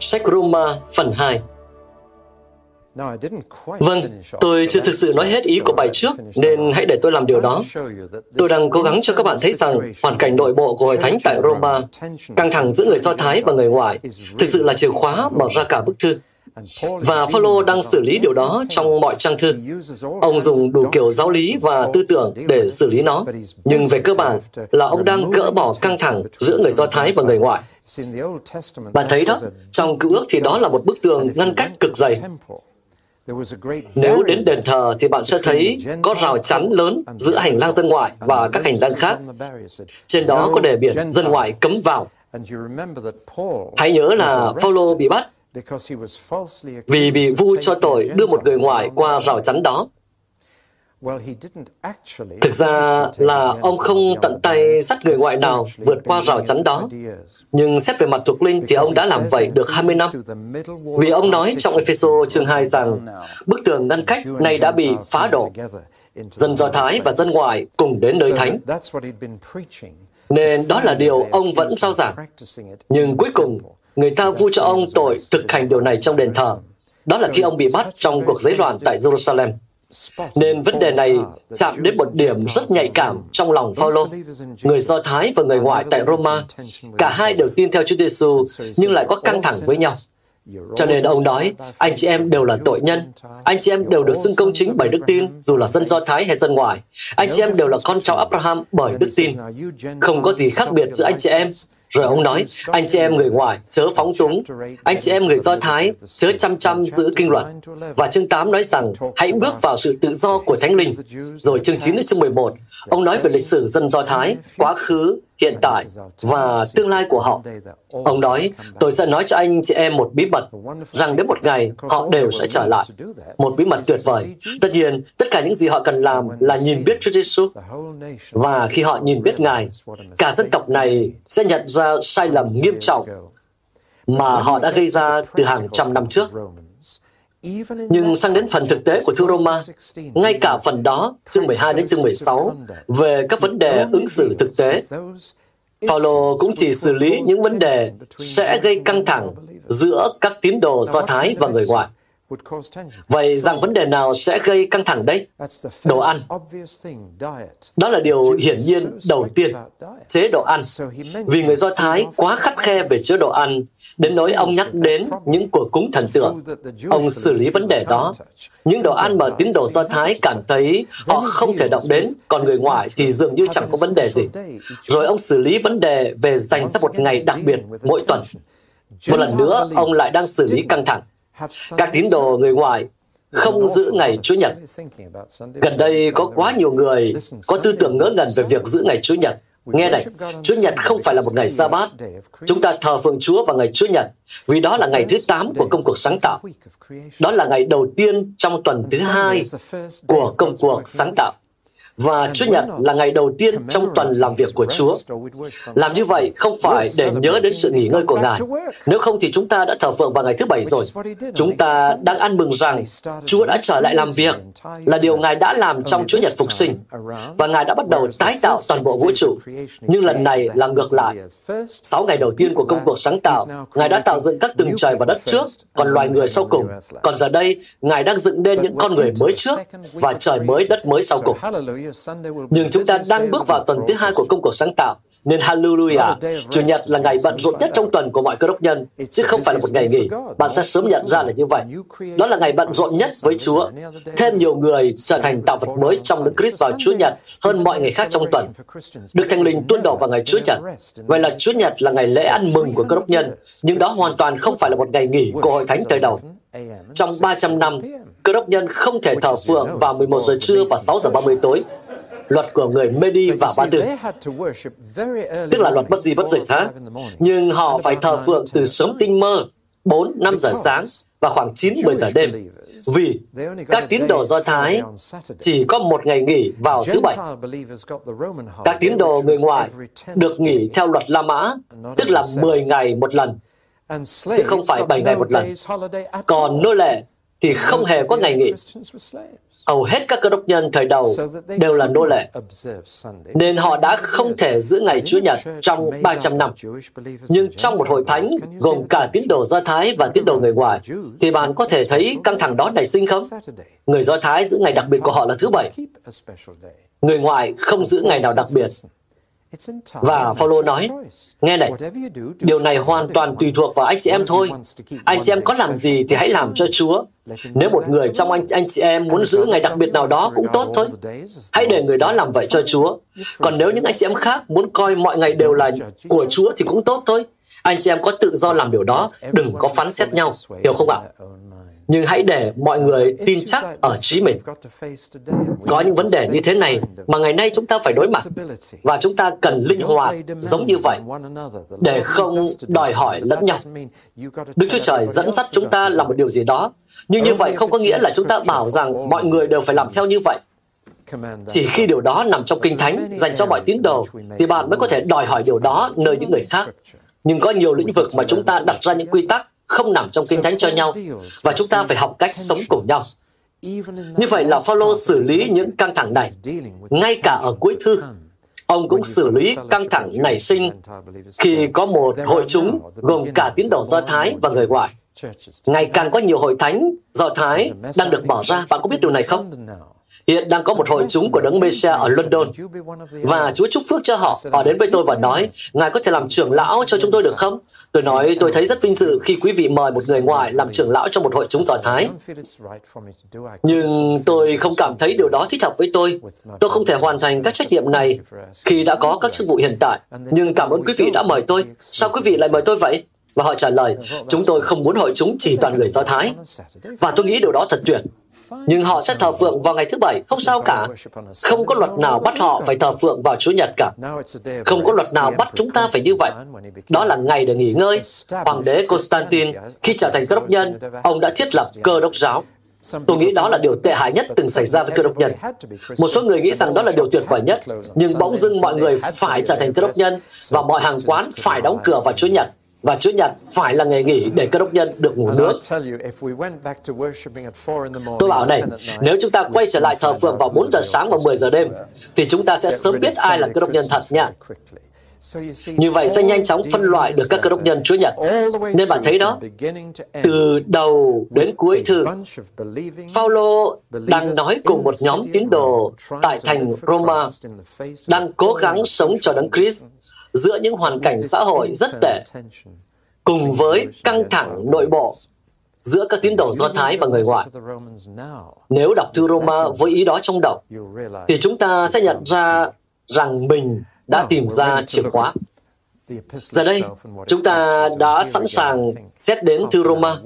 Sách Roma phần 2 Vâng, tôi chưa thực sự nói hết ý của bài trước, nên hãy để tôi làm điều đó. Tôi đang cố gắng cho các bạn thấy rằng hoàn cảnh nội bộ của Hội Thánh tại Roma, căng thẳng giữa người Do Thái và người ngoại, thực sự là chìa khóa mở ra cả bức thư. Và Phaolô đang xử lý điều đó trong mọi trang thư. Ông dùng đủ kiểu giáo lý và tư tưởng để xử lý nó, nhưng về cơ bản là ông đang gỡ bỏ căng thẳng giữa người Do Thái và người ngoại. Bạn thấy đó, trong cựu ước thì đó là một bức tường ngăn cách cực dày. Nếu đến đền thờ thì bạn sẽ thấy có rào chắn lớn giữa hành lang dân ngoại và các hành lang khác. Trên đó có đề biển dân ngoại cấm vào. Hãy nhớ là Phaolô bị bắt vì bị vu cho tội đưa một người ngoại qua rào chắn đó. Thực ra là ông không tận tay dắt người ngoại nào vượt qua rào chắn đó. Nhưng xét về mặt thuộc linh thì ông đã làm vậy được 20 năm. Vì ông nói trong Epheso chương 2 rằng bức tường ngăn cách này đã bị phá đổ. Dân Do Thái và dân ngoại cùng đến nơi thánh. Nên đó là điều ông vẫn giao giảng. Nhưng cuối cùng, người ta vu cho ông tội thực hành điều này trong đền thờ. Đó là khi ông bị bắt trong cuộc giấy loạn tại Jerusalem. Nên vấn đề này chạm đến một điểm rất nhạy cảm trong lòng Phaolô. Người Do Thái và người ngoại tại Roma, cả hai đều tin theo Chúa Giêsu nhưng lại có căng thẳng với nhau. Cho nên ông nói, anh chị em đều là tội nhân. Anh chị em đều được xưng công chính bởi đức tin, dù là dân Do Thái hay dân ngoại. Anh chị em đều là con cháu Abraham bởi đức tin. Không có gì khác biệt giữa anh chị em, rồi ông nói, anh chị em người ngoài, chớ phóng túng. Anh chị em người Do Thái, chớ chăm chăm giữ kinh luật. Và chương 8 nói rằng, hãy bước vào sự tự do của Thánh Linh. Rồi chương 9 đến chương 11, ông nói về lịch sử dân Do Thái, quá khứ, hiện tại và tương lai của họ. Ông nói, tôi sẽ nói cho anh chị em một bí mật, rằng đến một ngày họ đều sẽ trở lại. Một bí mật tuyệt vời. Tất nhiên, tất cả những gì họ cần làm là nhìn biết Chúa Giêsu. Và khi họ nhìn biết Ngài, cả dân tộc này sẽ nhận ra sai lầm nghiêm trọng mà họ đã gây ra từ hàng trăm năm trước. Nhưng sang đến phần thực tế của thư Roma, ngay cả phần đó, chương 12 đến chương 16, về các vấn đề ứng xử thực tế, Paulo cũng chỉ xử lý những vấn đề sẽ gây căng thẳng giữa các tín đồ Do Thái và người ngoại. Vậy rằng vấn đề nào sẽ gây căng thẳng đấy? Đồ ăn. Đó là điều hiển nhiên đầu tiên, chế độ ăn. Vì người Do Thái quá khắt khe về chế độ ăn, đến nỗi ông nhắc đến những của cúng thần tượng. Ông xử lý vấn đề đó. Những đồ ăn mà tín đồ Do Thái cảm thấy họ không thể động đến, còn người ngoại thì dường như chẳng có vấn đề gì. Rồi ông xử lý vấn đề về dành ra một ngày đặc biệt mỗi tuần. Một lần nữa, ông lại đang xử lý căng thẳng. Các tín đồ người ngoại không giữ ngày Chúa Nhật. Gần đây có quá nhiều người có tư tưởng ngớ ngẩn về việc giữ ngày Chúa Nhật. Nghe này, Chúa Nhật không phải là một ngày sa bát. Chúng ta thờ phượng Chúa vào ngày Chúa Nhật, vì đó là ngày thứ 8 của công cuộc sáng tạo. Đó là ngày đầu tiên trong tuần thứ hai của công cuộc sáng tạo và Chúa Nhật là ngày đầu tiên trong tuần làm việc của Chúa. Làm như vậy không phải để nhớ đến sự nghỉ ngơi của Ngài. Nếu không thì chúng ta đã thờ phượng vào ngày thứ bảy rồi. Chúng ta đang ăn mừng rằng Chúa đã trở lại làm việc, là điều Ngài đã làm trong Chúa Nhật phục sinh. Và Ngài đã bắt đầu tái tạo toàn bộ vũ trụ. Nhưng lần này là ngược lại. Sáu ngày đầu tiên của công cuộc sáng tạo, Ngài đã tạo dựng các tầng trời và đất trước, còn loài người sau cùng. Còn giờ đây, Ngài đang dựng nên những con người mới trước và trời mới đất mới sau cùng. Nhưng chúng ta đang bước vào tuần thứ hai của công cuộc sáng tạo, nên Hallelujah, Chủ nhật là ngày bận rộn nhất trong tuần của mọi cơ đốc nhân, chứ không phải là một ngày nghỉ. Bạn sẽ sớm nhận ra là như vậy. Đó là ngày bận rộn nhất với Chúa. Thêm nhiều người trở thành tạo vật mới trong Đức Christ vào Chúa Nhật hơn mọi ngày khác trong tuần. Được Thánh Linh tuôn đổ vào ngày Chúa Nhật. Vậy là Chúa Nhật là ngày lễ ăn mừng của cơ đốc nhân, nhưng đó hoàn toàn không phải là một ngày nghỉ của Hội Thánh thời đầu. Trong 300 năm, cơ đốc nhân không thể thờ phượng vào 11 giờ trưa và 6 giờ 30 tối. Luật của người Medi và Ba Tư, tức là luật bất di bất dịch hả? Nhưng họ phải thờ phượng từ sớm tinh mơ, 4, 5 giờ sáng và khoảng 9, 10 giờ đêm. Vì các tín đồ Do Thái chỉ có một ngày nghỉ vào thứ Bảy. Các tín đồ người ngoài được nghỉ theo luật La Mã, tức là 10 ngày một lần, chứ không phải 7 ngày một lần. Còn nô lệ thì không hề có ngày nghỉ. Hầu hết các cơ đốc nhân thời đầu đều là nô lệ, nên họ đã không thể giữ ngày Chúa Nhật trong 300 năm. Nhưng trong một hội thánh gồm cả tín đồ Do Thái và tín đồ người ngoài, thì bạn có thể thấy căng thẳng đó nảy sinh không? Người Do Thái giữ ngày đặc biệt của họ là thứ Bảy. Người ngoài không giữ ngày nào đặc biệt. Và Phaolô nói, nghe này, điều này hoàn toàn tùy thuộc vào anh chị em thôi. Anh chị em có làm gì thì hãy làm cho Chúa. Nếu một người trong anh anh chị em muốn giữ ngày đặc biệt nào đó cũng tốt thôi. Hãy để người đó làm vậy cho Chúa. Còn nếu những anh chị em khác muốn coi mọi ngày đều là của Chúa thì cũng tốt thôi. Anh chị em có tự do làm điều đó, đừng có phán xét nhau, hiểu không ạ? Nhưng hãy để mọi người tin chắc ở trí mình. Có những vấn đề như thế này mà ngày nay chúng ta phải đối mặt. và chúng ta cần linh hoạt giống như vậy để không đòi hỏi lẫn nhau. Đức Chúa Trời dẫn dắt chúng ta làm một điều gì đó, nhưng như vậy không có nghĩa là chúng ta bảo rằng mọi người đều phải làm theo như vậy. Chỉ khi điều đó nằm trong Kinh Thánh dành cho mọi tín đồ, thì bạn mới có thể đòi hỏi điều đó nơi những người khác. Nhưng có nhiều lĩnh vực mà chúng ta đặt ra những quy tắc không nằm trong kinh thánh cho nhau và chúng ta phải học cách sống cùng nhau. Như vậy là Phaolô xử lý những căng thẳng này. Ngay cả ở cuối thư, ông cũng xử lý căng thẳng nảy sinh khi có một hội chúng gồm cả tín đồ Do Thái và người ngoại. Ngày càng có nhiều hội thánh Do Thái đang được bỏ ra. Bạn có biết điều này không? Hiện đang có một hội chúng của đấng Messiah ở London và Chúa chúc phước cho họ. Họ đến với tôi và nói, Ngài có thể làm trưởng lão cho chúng tôi được không? Tôi nói, tôi thấy rất vinh dự khi quý vị mời một người ngoài làm trưởng lão trong một hội chúng Do Thái. Nhưng tôi không cảm thấy điều đó thích hợp với tôi. Tôi không thể hoàn thành các trách nhiệm này khi đã có các chức vụ hiện tại. Nhưng cảm ơn quý vị đã mời tôi. Sao quý vị lại mời tôi vậy? Và họ trả lời, chúng tôi không muốn hội chúng chỉ toàn người Do Thái. Và tôi nghĩ điều đó thật tuyệt. Nhưng họ sẽ thờ phượng vào ngày thứ bảy, không sao cả. Không có luật nào bắt họ phải thờ phượng vào Chúa Nhật cả. Không có luật nào bắt chúng ta phải như vậy. Đó là ngày để nghỉ ngơi. Hoàng đế Constantine, khi trở thành cơ đốc nhân, ông đã thiết lập cơ đốc giáo. Tôi nghĩ đó là điều tệ hại nhất từng xảy ra với cơ đốc nhân. Một số người nghĩ rằng đó là điều tuyệt vời nhất, nhưng bỗng dưng mọi người phải trở thành cơ đốc nhân và mọi hàng quán phải đóng cửa vào Chúa Nhật và Chúa Nhật phải là ngày nghỉ để cơ đốc nhân được ngủ nướng. Tôi bảo này, nếu chúng ta quay trở lại thờ phượng vào 4 giờ sáng và 10 giờ đêm, thì chúng ta sẽ sớm biết ai là cơ đốc nhân thật nha. Như vậy sẽ nhanh chóng phân loại được các cơ đốc nhân Chúa Nhật. Nên bạn thấy đó, từ đầu đến cuối thư, Phaolô đang nói cùng một nhóm tín đồ tại thành Roma, đang cố gắng sống cho Đấng Christ giữa những hoàn cảnh xã hội rất tệ, cùng với căng thẳng nội bộ giữa các tín đồ Do Thái và người ngoại. Nếu đọc thư Roma với ý đó trong đầu, thì chúng ta sẽ nhận ra rằng mình đã tìm ra chìa khóa. Giờ đây, chúng ta đã sẵn sàng xét đến thư Roma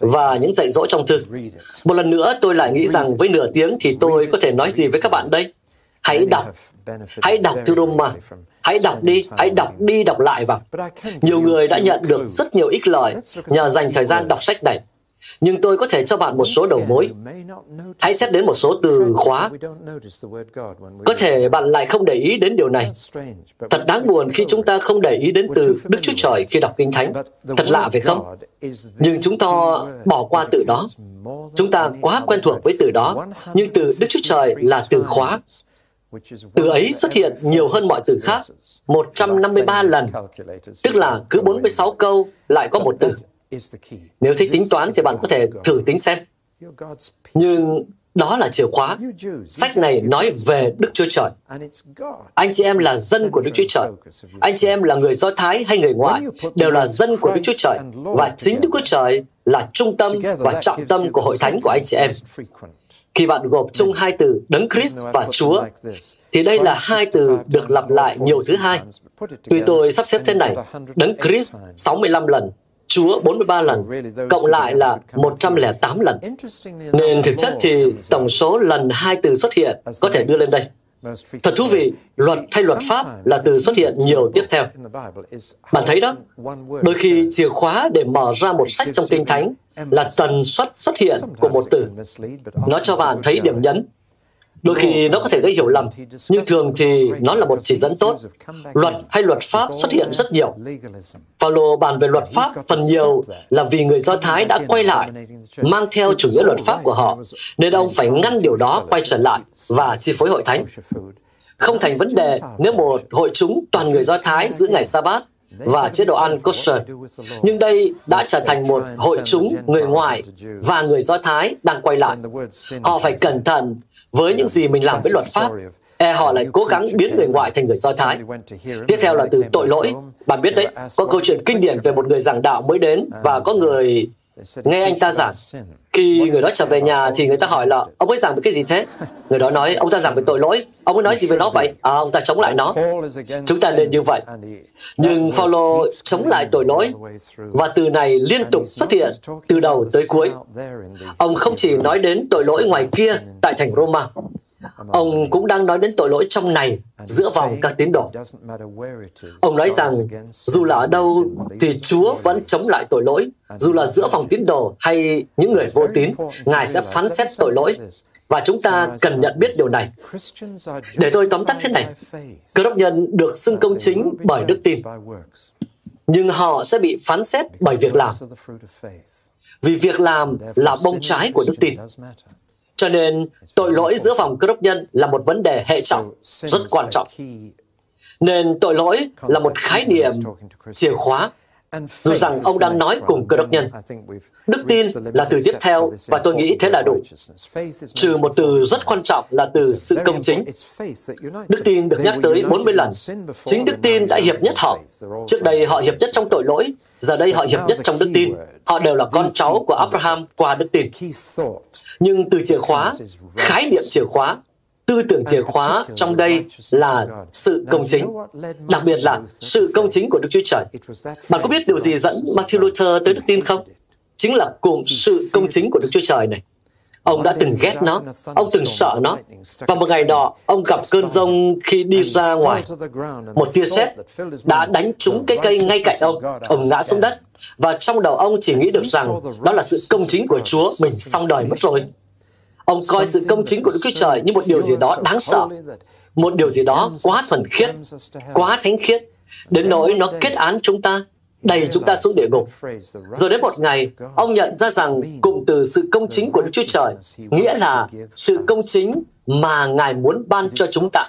và những dạy dỗ trong thư. Một lần nữa, tôi lại nghĩ rằng với nửa tiếng thì tôi có thể nói gì với các bạn đây? Hãy đọc Hãy đọc thư Roma. Hãy đọc đi, hãy đọc đi đọc lại vào. Nhiều người đã nhận được rất nhiều ích lợi nhờ dành thời gian đọc sách này. Nhưng tôi có thể cho bạn một số đầu mối. Hãy xét đến một số từ khóa. Có thể bạn lại không để ý đến điều này. Thật đáng buồn khi chúng ta không để ý đến từ Đức Chúa Trời khi đọc Kinh Thánh. Thật lạ phải không? Nhưng chúng ta bỏ qua từ đó. Chúng ta quá quen thuộc với từ đó. Nhưng từ Đức Chúa Trời là từ khóa. Từ ấy xuất hiện nhiều hơn mọi từ khác, 153 lần, tức là cứ 46 câu lại có một từ. Nếu thích tính toán thì bạn có thể thử tính xem. Nhưng đó là chìa khóa. Sách này nói về Đức Chúa Trời. Anh chị em là dân của Đức Chúa Trời. Anh chị em là người Do Thái hay người ngoại, đều là dân của Đức Chúa Trời. Và chính Đức Chúa Trời là trung tâm và trọng tâm của hội thánh của anh chị em. Khi bạn gộp chung hai từ Đấng Christ và Chúa, thì đây là hai từ được lặp lại nhiều thứ hai. Tuy tôi sắp xếp thế này, Đấng Christ 65 lần, Chúa 43 lần, cộng lại là 108 lần. Nên thực chất thì tổng số lần hai từ xuất hiện có thể đưa lên đây. Thật thú vị, luật hay luật pháp là từ xuất hiện nhiều tiếp theo. Bạn thấy đó, đôi khi chìa khóa để mở ra một sách trong Kinh Thánh là tần suất xuất hiện của một từ. Nó cho bạn thấy điểm nhấn. Đôi khi nó có thể gây hiểu lầm, nhưng thường thì nó là một chỉ dẫn tốt. Luật hay luật pháp xuất hiện rất nhiều. Phaolô bàn về luật pháp phần nhiều là vì người Do Thái đã quay lại, mang theo chủ nghĩa luật pháp của họ, nên ông phải ngăn điều đó quay trở lại và chi phối hội thánh. Không thành vấn đề nếu một hội chúng toàn người Do Thái giữ ngày Sa-bát và chế độ ăn kosher. Nhưng đây đã trở thành một hội chúng người ngoài và người Do Thái đang quay lại. Họ phải cẩn thận với những gì mình làm với luật pháp, e họ lại cố gắng biến người ngoại thành người Do Thái. Tiếp theo là từ tội lỗi. Bạn biết đấy, có câu chuyện kinh điển về một người giảng đạo mới đến và có người nghe anh ta giảng. Khi người đó trở về nhà thì người ta hỏi là ông ấy giảng về cái gì thế? Người đó nói ông ta giảng về tội lỗi. Ông ấy nói gì về nó vậy? À, ông ta chống lại nó. Chúng ta nên như vậy. Nhưng Phaolô chống lại tội lỗi và từ này liên tục xuất hiện từ đầu tới cuối. Ông không chỉ nói đến tội lỗi ngoài kia tại thành Roma, Ông cũng đang nói đến tội lỗi trong này giữa vòng các tín đồ. Ông nói rằng dù là ở đâu thì Chúa vẫn chống lại tội lỗi, dù là giữa vòng tín đồ hay những người vô tín, Ngài sẽ phán xét tội lỗi. Và chúng ta cần nhận biết điều này. Để tôi tóm tắt thế này, cơ đốc nhân được xưng công chính bởi đức tin, nhưng họ sẽ bị phán xét bởi việc làm. Vì việc làm là bông trái của đức tin. Cho nên, tội lỗi giữa vòng cơ đốc nhân là một vấn đề hệ trọng, rất quan trọng. Nên tội lỗi là một khái niệm chìa khóa dù rằng ông đang nói cùng cơ đốc nhân. Đức tin là từ tiếp theo và tôi nghĩ thế là đủ. Trừ một từ rất quan trọng là từ sự công chính. Đức tin được nhắc tới 40 lần. Chính đức tin đã hiệp nhất họ. Trước đây họ hiệp nhất trong tội lỗi, giờ đây họ hiệp nhất trong đức tin. Họ đều là con cháu của Abraham qua đức tin. Nhưng từ chìa khóa, khái niệm chìa khóa tư tưởng chìa khóa trong đây là sự công chính, đặc biệt là sự công chính của Đức Chúa Trời. Bạn có biết điều gì dẫn Martin Luther tới đức tin không? Chính là cụm sự công chính của Đức Chúa Trời này. Ông đã từng ghét nó, ông từng sợ nó. Và một ngày nọ, ông gặp cơn rông khi đi ra ngoài. Một tia sét đã đánh trúng cái cây ngay cạnh ông. Ông ngã xuống đất. Và trong đầu ông chỉ nghĩ được rằng đó là sự công chính của Chúa, mình xong đời mất rồi. Ông coi sự công chính của Đức Chúa Trời như một điều gì đó đáng sợ, một điều gì đó quá thuần khiết, quá thánh khiết, đến nỗi nó kết án chúng ta, đẩy chúng ta xuống địa ngục. Rồi đến một ngày, ông nhận ra rằng cụm từ sự công chính của Đức Chúa Trời nghĩa là sự công chính mà Ngài muốn ban cho chúng ta.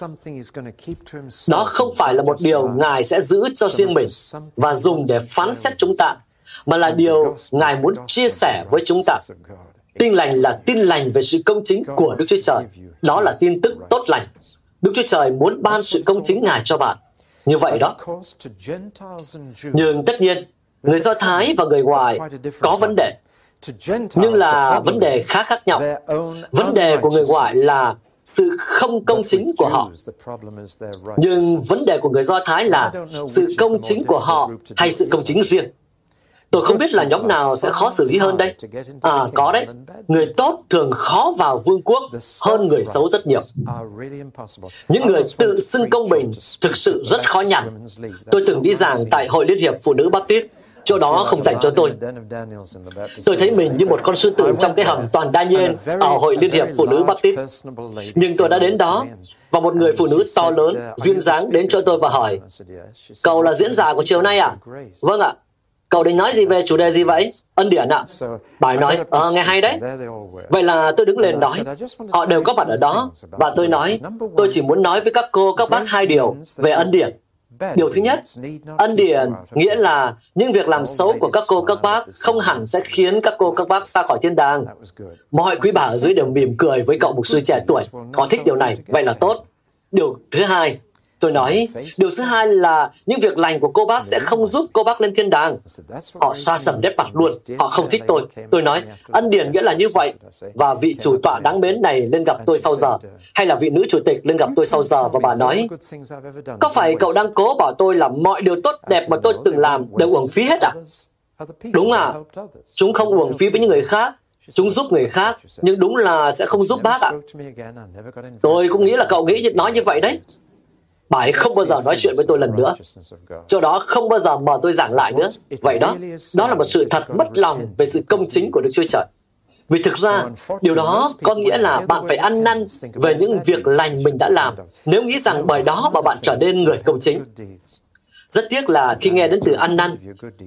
Đó không phải là một điều Ngài sẽ giữ cho riêng mình và dùng để phán xét chúng ta, mà là điều Ngài muốn chia sẻ với chúng ta. Tin lành là tin lành về sự công chính của Đức Chúa Trời. Đó là tin tức tốt lành. Đức Chúa Trời muốn ban sự công chính Ngài cho bạn. Như vậy đó. Nhưng tất nhiên, người Do Thái và người ngoài có vấn đề. Nhưng là vấn đề khá khác nhau. Vấn đề của người ngoại là sự không công chính của họ. Nhưng vấn đề của người Do Thái là sự công chính của họ hay sự công chính riêng. Tôi không biết là nhóm nào sẽ khó xử lý hơn đây. À, có đấy. Người tốt thường khó vào vương quốc hơn người xấu rất nhiều. Những người tự xưng công bình thực sự rất khó nhằn. Tôi từng đi giảng tại Hội Liên hiệp Phụ nữ Baptist chỗ đó không dành cho tôi. Tôi thấy mình như một con sư tử trong cái hầm toàn Daniel ở Hội Liên hiệp Phụ nữ Baptist. Nhưng tôi đã đến đó, và một người phụ nữ to lớn, duyên dáng đến cho tôi và hỏi, Cậu là diễn giả của chiều nay à? Vâng ạ. Cậu định nói gì về chủ đề gì vậy? Ân điển ạ. À? Bà nói, ờ, nghe hay đấy. Vậy là tôi đứng lên nói, họ đều có mặt ở đó. Và tôi nói, tôi chỉ muốn nói với các cô, các bác hai điều về ân điển. Điều thứ nhất, ân điển nghĩa là những việc làm xấu của các cô các bác không hẳn sẽ khiến các cô các bác xa khỏi thiên đàng. Mọi quý bà ở dưới đều mỉm cười với cậu mục sư trẻ tuổi. Họ thích điều này, vậy là tốt. Điều thứ hai, Tôi nói, điều thứ hai là những việc lành của cô bác sẽ không giúp cô bác lên thiên đàng. Họ xa sầm đét mặt luôn, họ không thích tôi. Tôi nói, ân điển nghĩa là như vậy. Và vị chủ tọa đáng mến này lên gặp tôi sau giờ. Hay là vị nữ chủ tịch lên gặp tôi sau giờ và bà nói, có phải cậu đang cố bảo tôi là mọi điều tốt đẹp mà tôi từng làm đều uổng phí hết à? Đúng à, chúng không uổng phí với những người khác, chúng giúp người khác, nhưng đúng là sẽ không giúp bác ạ. Tôi cũng nghĩ là cậu nghĩ nói như vậy đấy. Bà ấy không bao giờ nói chuyện với tôi lần nữa. Chỗ đó không bao giờ mở tôi giảng lại nữa. Vậy đó, đó là một sự thật mất lòng về sự công chính của Đức Chúa Trời. Vì thực ra, điều đó có nghĩa là bạn phải ăn năn về những việc lành mình đã làm, nếu nghĩ rằng bởi đó mà bạn trở nên người công chính. Rất tiếc là khi nghe đến từ ăn năn,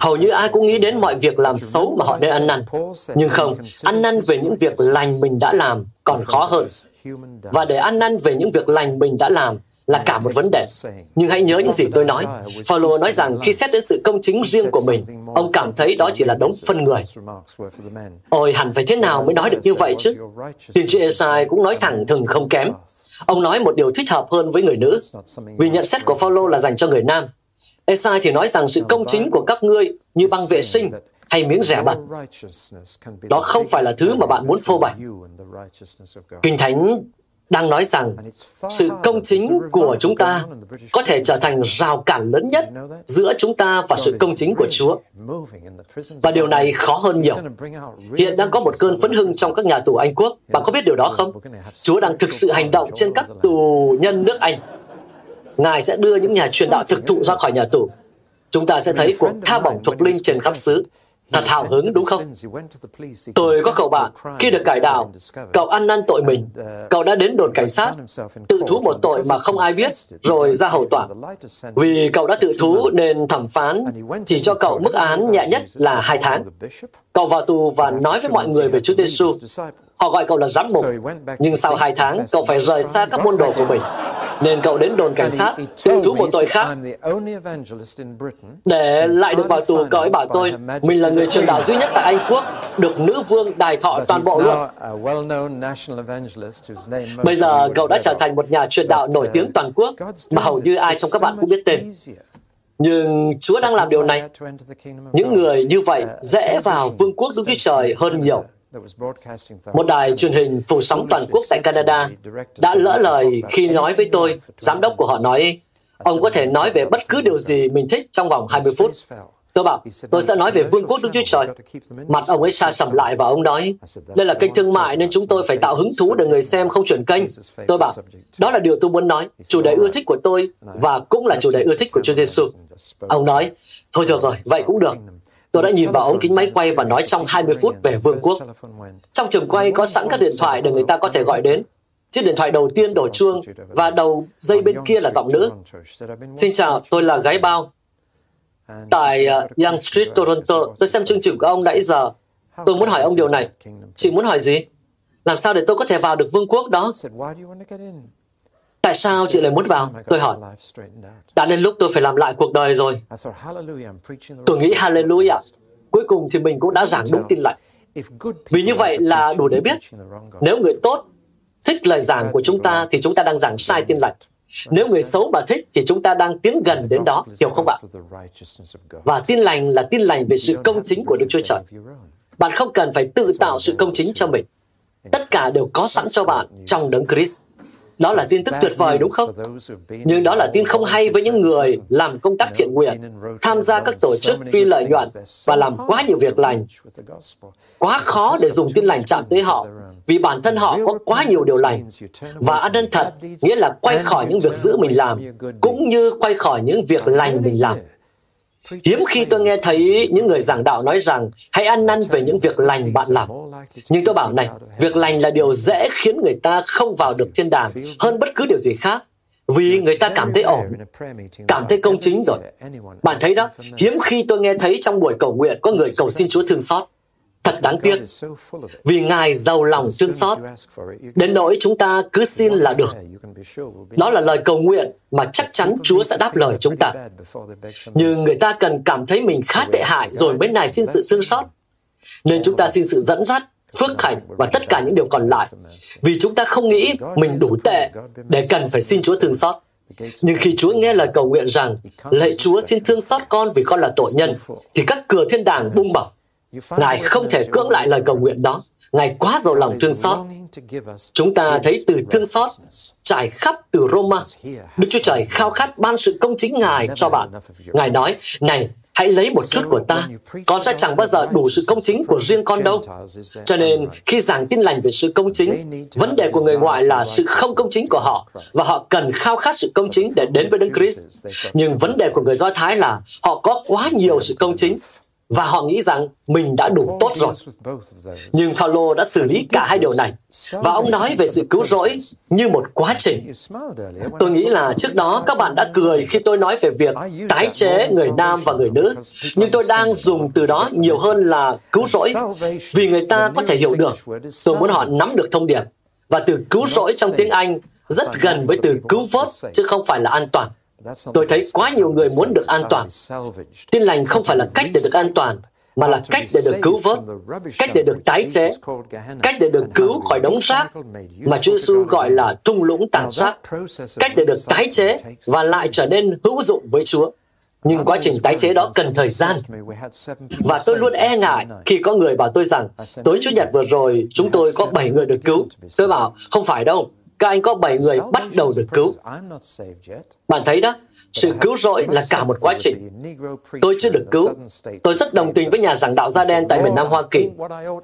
hầu như ai cũng nghĩ đến mọi việc làm xấu mà họ nên ăn năn. Nhưng không, ăn năn về những việc lành mình đã làm còn khó hơn. Và để ăn năn về những việc lành mình đã làm là cả một vấn đề. Nhưng hãy nhớ những gì tôi nói. Paulo nói rằng khi xét đến sự công chính riêng của mình, ông cảm thấy đó chỉ là đống phân người. Ôi, hẳn phải thế nào mới nói được như vậy chứ? Tiên tri Esai cũng nói thẳng thừng không kém. Ông nói một điều thích hợp hơn với người nữ, vì nhận xét của Paulo là dành cho người nam. Esai thì nói rằng sự công chính của các ngươi như băng vệ sinh hay miếng rẻ bẩn. Đó không phải là thứ mà bạn muốn phô bày. Kinh Thánh đang nói rằng sự công chính của chúng ta có thể trở thành rào cản lớn nhất giữa chúng ta và sự công chính của Chúa. Và điều này khó hơn nhiều. Hiện đang có một cơn phấn hưng trong các nhà tù Anh Quốc. Bạn có biết điều đó không? Chúa đang thực sự hành động trên các tù nhân nước Anh. Ngài sẽ đưa những nhà truyền đạo thực thụ ra khỏi nhà tù. Chúng ta sẽ thấy cuộc tha bổng thuộc linh trên khắp xứ. Thật hào hứng đúng không? Tôi có cậu bạn, khi được cải đạo, cậu ăn năn tội mình, cậu đã đến đồn cảnh sát, tự thú một tội mà không ai biết, rồi ra hầu tòa. Vì cậu đã tự thú nên thẩm phán chỉ cho cậu mức án nhẹ nhất là hai tháng. Cậu vào tù và nói với mọi người về Chúa Giêsu. Họ gọi cậu là giám mục, nhưng sau hai tháng, cậu phải rời xa các môn đồ của mình nên cậu đến đồn cảnh sát tự thú một tội khác. Để lại được vào tù, cậu ấy bảo tôi, mình là người truyền đạo duy nhất tại Anh Quốc, được nữ vương đài thọ toàn bộ luôn. Bây giờ cậu đã trở thành một nhà truyền đạo nổi tiếng toàn quốc mà hầu như ai trong các bạn cũng biết tên. Nhưng Chúa đang làm điều này. Những người như vậy dễ vào vương quốc Đức Chúa Trời hơn nhiều. Một đài truyền hình phủ sóng toàn quốc tại Canada đã lỡ lời khi nói với tôi, giám đốc của họ nói, ông có thể nói về bất cứ điều gì mình thích trong vòng 20 phút. Tôi bảo, tôi sẽ nói về vương quốc Đức Chúa Trời. Mặt ông ấy xa sầm lại và ông nói, đây là kênh thương mại nên chúng tôi phải tạo hứng thú để người xem không chuyển kênh. Tôi bảo, đó là điều tôi muốn nói, chủ đề ưa thích của tôi và cũng là chủ đề ưa thích của Chúa Giêsu. Ông nói, thôi được rồi, vậy cũng được. Tôi đã nhìn vào ống kính máy quay và nói trong 20 phút về vương quốc. Trong trường quay có sẵn các điện thoại để người ta có thể gọi đến. Chiếc điện thoại đầu tiên đổ chuông và đầu dây bên kia là giọng nữ. Xin chào, tôi là gái bao. Tại ờ, uh, Young Street, Toronto, tôi xem chương trình của ông nãy giờ. Tôi muốn hỏi ông điều này. Chị muốn hỏi gì? Làm sao để tôi có thể vào được vương quốc đó? Tại sao chị lại muốn vào? Tôi hỏi. Đã đến lúc tôi phải làm lại cuộc đời rồi. Tôi nghĩ hallelujah. Cuối cùng thì mình cũng đã giảng đúng tin lành. Vì như vậy là đủ để biết, nếu người tốt thích lời giảng của chúng ta thì chúng ta đang giảng sai tin lành. Nếu người xấu mà thích thì chúng ta đang tiến gần đến đó, hiểu không bạn? Và tin lành là tin lành về sự công chính của Đức Chúa Trời. Bạn không cần phải tự tạo sự công chính cho mình. Tất cả đều có sẵn cho bạn trong đấng Christ. Đó là tin tức tuyệt vời đúng không? Nhưng đó là tin không hay với những người làm công tác thiện nguyện, tham gia các tổ chức phi lợi nhuận và làm quá nhiều việc lành. Quá khó để dùng tin lành chạm tới họ, vì bản thân họ có quá nhiều điều lành. Và ăn năn thật nghĩa là quay khỏi những việc giữ mình làm, cũng như quay khỏi những việc lành mình làm. Hiếm khi tôi nghe thấy những người giảng đạo nói rằng hãy ăn năn về những việc lành bạn làm. Nhưng tôi bảo này, việc lành là điều dễ khiến người ta không vào được thiên đàng hơn bất cứ điều gì khác. Vì người ta cảm thấy ổn, cảm thấy công chính rồi. Bạn thấy đó, hiếm khi tôi nghe thấy trong buổi cầu nguyện có người cầu xin Chúa thương xót. Thật đáng tiếc, vì Ngài giàu lòng thương xót, đến nỗi chúng ta cứ xin là được. Đó là lời cầu nguyện mà chắc chắn Chúa sẽ đáp lời chúng ta. Nhưng người ta cần cảm thấy mình khá tệ hại rồi mới này xin sự thương xót. Nên chúng ta xin sự dẫn dắt, phước hạnh và tất cả những điều còn lại. Vì chúng ta không nghĩ mình đủ tệ để cần phải xin Chúa thương xót. Nhưng khi Chúa nghe lời cầu nguyện rằng, lạy Chúa xin thương xót con vì con là tội nhân, thì các cửa thiên đàng bung bỏng Ngài không thể cưỡng lại lời cầu nguyện đó. Ngài quá giàu lòng thương xót. Chúng ta thấy từ thương xót trải khắp từ Roma. Đức Chúa Trời khao khát ban sự công chính Ngài cho bạn. Ngài nói, này, hãy lấy một chút của ta. Con sẽ chẳng bao giờ đủ sự công chính của riêng con đâu. Cho nên, khi giảng tin lành về sự công chính, vấn đề của người ngoại là sự không công chính của họ, và họ cần khao khát sự công chính để đến với Đấng Christ. Nhưng vấn đề của người Do Thái là họ có quá nhiều sự công chính, và họ nghĩ rằng mình đã đủ tốt rồi. Nhưng Phaolô đã xử lý cả hai điều này và ông nói về sự cứu rỗi như một quá trình. Tôi nghĩ là trước đó các bạn đã cười khi tôi nói về việc tái chế người nam và người nữ, nhưng tôi đang dùng từ đó nhiều hơn là cứu rỗi vì người ta có thể hiểu được. Tôi muốn họ nắm được thông điệp và từ cứu rỗi trong tiếng Anh rất gần với từ cứu vớt chứ không phải là an toàn. Tôi thấy quá nhiều người muốn được an toàn. Tin lành không phải là cách để được an toàn, mà là cách để được cứu vớt, cách để được tái chế, cách để được cứu khỏi đống rác mà Chúa Giêsu gọi là thung lũng tàn rác, cách để được tái chế và lại trở nên hữu dụng với Chúa. Nhưng quá trình tái chế đó cần thời gian. Và tôi luôn e ngại khi có người bảo tôi rằng, tối Chủ nhật vừa rồi chúng tôi có 7 người được cứu. Tôi bảo, không phải đâu, các anh có 7 người bắt đầu được cứu. Bạn thấy đó, sự cứu rỗi là cả một quá trình. Tôi chưa được cứu. Tôi rất đồng tình với nhà giảng đạo da đen tại miền Nam Hoa Kỳ.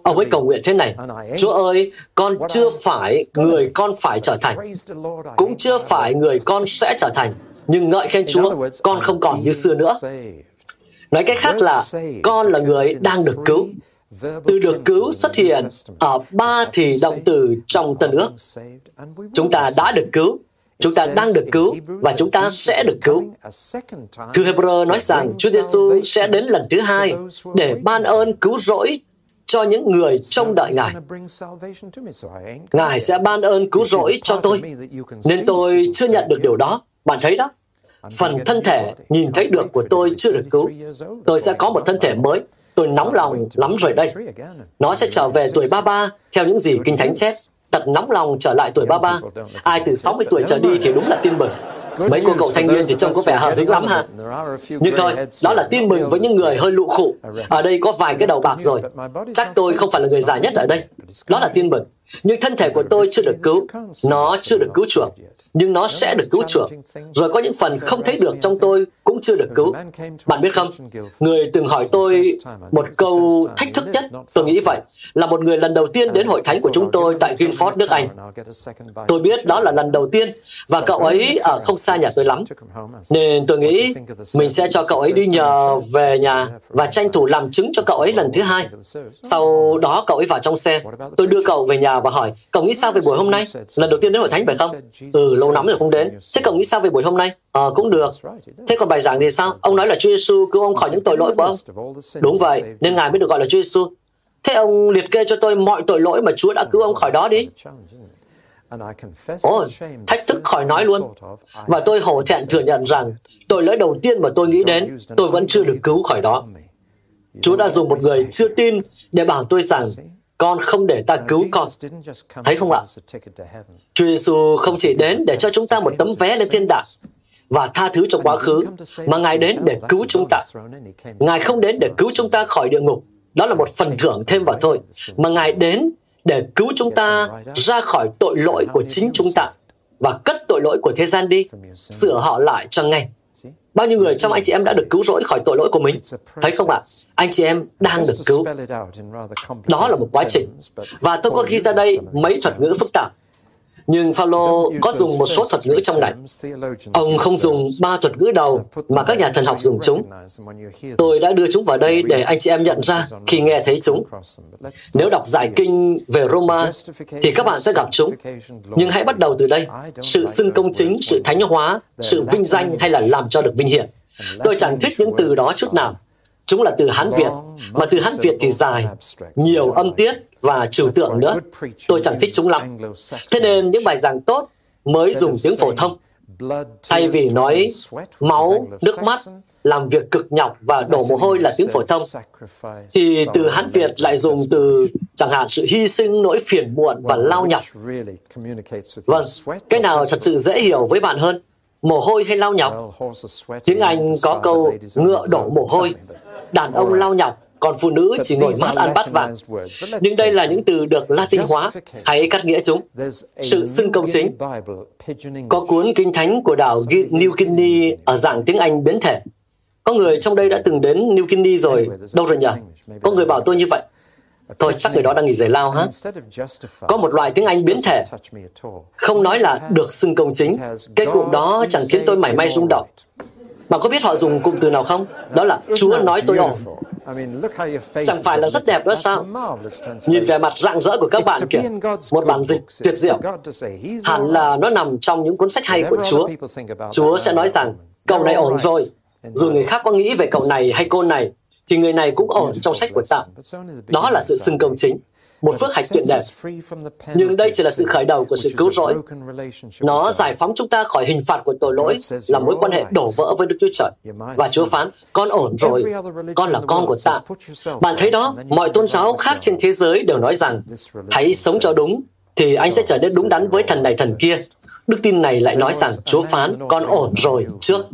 Ông ấy cầu nguyện thế này, Chúa ơi, con chưa phải người con phải trở thành, cũng chưa phải người con sẽ trở thành, nhưng ngợi khen Chúa, con không còn như xưa nữa. Nói cách khác là, con là người đang được cứu, từ được cứu xuất hiện ở ba thì động từ trong tân ước. Chúng ta đã được cứu, chúng ta đang được cứu và chúng ta sẽ được cứu. Thư Hebrew nói rằng Chúa Giêsu sẽ đến lần thứ hai để ban ơn cứu rỗi cho những người trông đợi Ngài. Ngài sẽ ban ơn cứu rỗi cho tôi, nên tôi chưa nhận được điều đó. Bạn thấy đó, phần thân thể nhìn thấy được của tôi chưa được cứu. Tôi sẽ có một thân thể mới, Tôi nóng lòng lắm rồi đây. Nó sẽ trở về tuổi 33 theo những gì Kinh Thánh chép. Thật nóng lòng trở lại tuổi 33. Ai từ 60 tuổi trở đi thì đúng là tin mừng. Mấy cô cậu thanh niên thì trông có vẻ hờ hững lắm ha. Nhưng thôi, đó là tin mừng với những người hơi lụ khụ. Ở đây có vài cái đầu bạc rồi. Chắc tôi không phải là người già nhất ở đây. Đó là tin mừng. Nhưng thân thể của tôi chưa được cứu. Nó chưa được cứu chuộc nhưng nó sẽ được cứu chuộc. Rồi có những phần không thấy được trong tôi cũng chưa được cứu. Bạn biết không, người từng hỏi tôi một câu thách thức nhất, tôi nghĩ vậy, là một người lần đầu tiên đến hội thánh của chúng tôi tại Guildford, nước Anh. Tôi biết đó là lần đầu tiên, và cậu ấy ở không xa nhà tôi lắm. Nên tôi nghĩ mình sẽ cho cậu ấy đi nhờ về nhà và tranh thủ làm chứng cho cậu ấy lần thứ hai. Sau đó cậu ấy vào trong xe. Tôi đưa cậu về nhà và hỏi, cậu nghĩ sao về buổi hôm nay? Lần đầu tiên đến hội thánh phải không? Ừ, lâu nóng rồi không đến. Thế cậu nghĩ sao về buổi hôm nay? Ờ, cũng được. Thế còn bài giảng thì sao? Ông nói là Chúa Giêsu cứu ông khỏi những tội lỗi của ông. Đúng vậy, nên Ngài mới được gọi là Chúa Giêsu. Thế ông liệt kê cho tôi mọi tội lỗi mà Chúa đã cứu ông khỏi đó đi. Ồ, thách thức khỏi nói luôn. Và tôi hổ thẹn thừa nhận rằng tội lỗi đầu tiên mà tôi nghĩ đến, tôi vẫn chưa được cứu khỏi đó. Chúa đã dùng một người chưa tin để bảo tôi rằng con không để ta cứu con. Thấy không ạ? Chúa Giêsu không chỉ đến để cho chúng ta một tấm vé lên thiên đàng và tha thứ trong quá khứ, mà Ngài đến để cứu chúng ta. Ngài không đến để cứu chúng ta khỏi địa ngục. Đó là một phần thưởng thêm vào thôi. Mà Ngài đến để cứu chúng ta ra khỏi tội lỗi của chính chúng ta và cất tội lỗi của thế gian đi, sửa họ lại cho ngay. Bao nhiêu người trong anh chị em đã được cứu rỗi khỏi tội lỗi của mình? Thấy không ạ? À? Anh chị em đang được cứu. Đó là một quá trình. Và tôi có ghi ra đây mấy thuật ngữ phức tạp. Nhưng Phaolô có dùng một số thuật ngữ trong này. Ông không dùng ba thuật ngữ đầu mà các nhà thần học dùng chúng. Tôi đã đưa chúng vào đây để anh chị em nhận ra khi nghe thấy chúng. Nếu đọc giải kinh về Roma thì các bạn sẽ gặp chúng. Nhưng hãy bắt đầu từ đây. Sự xưng công chính, sự thánh hóa, sự vinh danh hay là làm cho được vinh hiển. Tôi chẳng thích những từ đó chút nào. Chúng là từ Hán Việt, mà từ Hán Việt thì dài, nhiều âm tiết và trừu tượng nữa. Tôi chẳng thích chúng lắm. Thế nên những bài giảng tốt mới dùng tiếng phổ thông. Thay vì nói máu, nước mắt, làm việc cực nhọc và đổ mồ hôi là tiếng phổ thông, thì từ Hán Việt lại dùng từ chẳng hạn sự hy sinh, nỗi phiền muộn và lao nhọc. Vâng, cái nào thật sự dễ hiểu với bạn hơn? Mồ hôi hay lao nhọc? Tiếng Anh có câu ngựa đổ mồ hôi, đàn ông lao nhọc, còn phụ nữ chỉ ngồi mát ăn bát vàng. Nhưng đây là những từ được Latin hóa, hãy cắt nghĩa chúng. Sự xưng công chính. Có cuốn kinh thánh của đảo New Guinea ở dạng tiếng Anh biến thể. Có người trong đây đã từng đến New Guinea rồi. Đâu rồi nhỉ? Có người bảo tôi như vậy. Thôi chắc người đó đang nghỉ giải lao ha. Có một loại tiếng Anh biến thể, không nói là được xưng công chính. Cái cụm đó chẳng khiến tôi mảy may rung động. Bạn có biết họ dùng cụm từ nào không? Đó là Chúa nói tôi ổn. Chẳng phải là rất đẹp đó sao? Nhìn vẻ mặt rạng rỡ của các bạn kìa, một bản dịch tuyệt diệu. Hẳn là nó nằm trong những cuốn sách hay của Chúa. Chúa sẽ nói rằng, cậu này ổn rồi. Dù người khác có nghĩ về cậu này hay cô này, thì người này cũng ổn trong sách của ta. Đó là sự xưng công chính một phước hạnh tuyệt đẹp. Nhưng đây chỉ là sự khởi đầu của sự cứu rỗi. Nó giải phóng chúng ta khỏi hình phạt của tội lỗi là mối quan hệ đổ vỡ với Đức Chúa Trời. Và Chúa phán, con ổn rồi, con là con của ta. Bạn thấy đó, mọi tôn giáo khác trên thế giới đều nói rằng, hãy sống cho đúng, thì anh sẽ trở nên đúng đắn với thần này thần kia. Đức tin này lại nói rằng Chúa phán, con ổn rồi trước.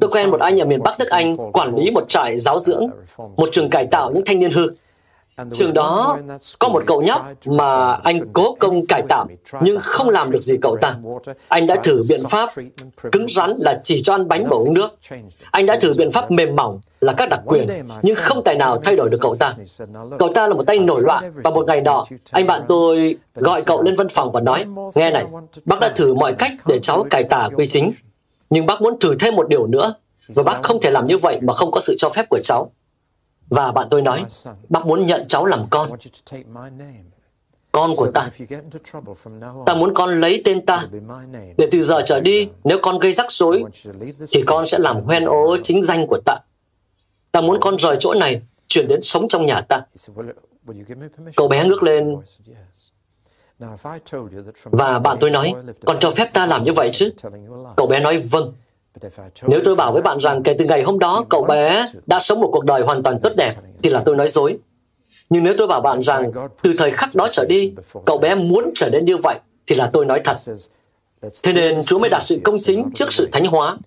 Tôi quen một anh ở miền Bắc nước Anh quản lý một trại giáo dưỡng, một trường cải tạo những thanh niên hư. Trường đó có một cậu nhóc mà anh cố công cải tạo, nhưng không làm được gì cậu ta. Anh đã thử biện pháp cứng rắn là chỉ cho ăn bánh và uống nước. Anh đã thử biện pháp mềm mỏng là các đặc quyền, nhưng không tài nào thay đổi được cậu ta. Cậu ta là một tay nổi loạn, và một ngày nọ, anh bạn tôi gọi cậu lên văn phòng và nói, nghe này, bác đã thử mọi cách để cháu cải tà quy chính, nhưng bác muốn thử thêm một điều nữa, và bác không thể làm như vậy. mà không có sự cho phép của cháu. Và bạn tôi nói, bác muốn nhận cháu làm con. Con của ta. Ta muốn con lấy tên ta. Để từ giờ trở đi, nếu con gây rắc rối, thì con sẽ làm hoen ố chính danh của ta. Ta muốn con rời chỗ này, chuyển đến sống trong nhà ta. Cậu bé ngước lên và bạn tôi nói, con cho phép ta làm như vậy chứ? Cậu bé nói vâng. Nếu tôi bảo với bạn rằng kể từ ngày hôm đó cậu bé đã sống một cuộc đời hoàn toàn tốt đẹp, thì là tôi nói dối. Nhưng nếu tôi bảo bạn rằng từ thời khắc đó trở đi, cậu bé muốn trở nên như vậy, thì là tôi nói thật. Thế nên Chúa mới đặt sự công chính trước sự thánh hóa.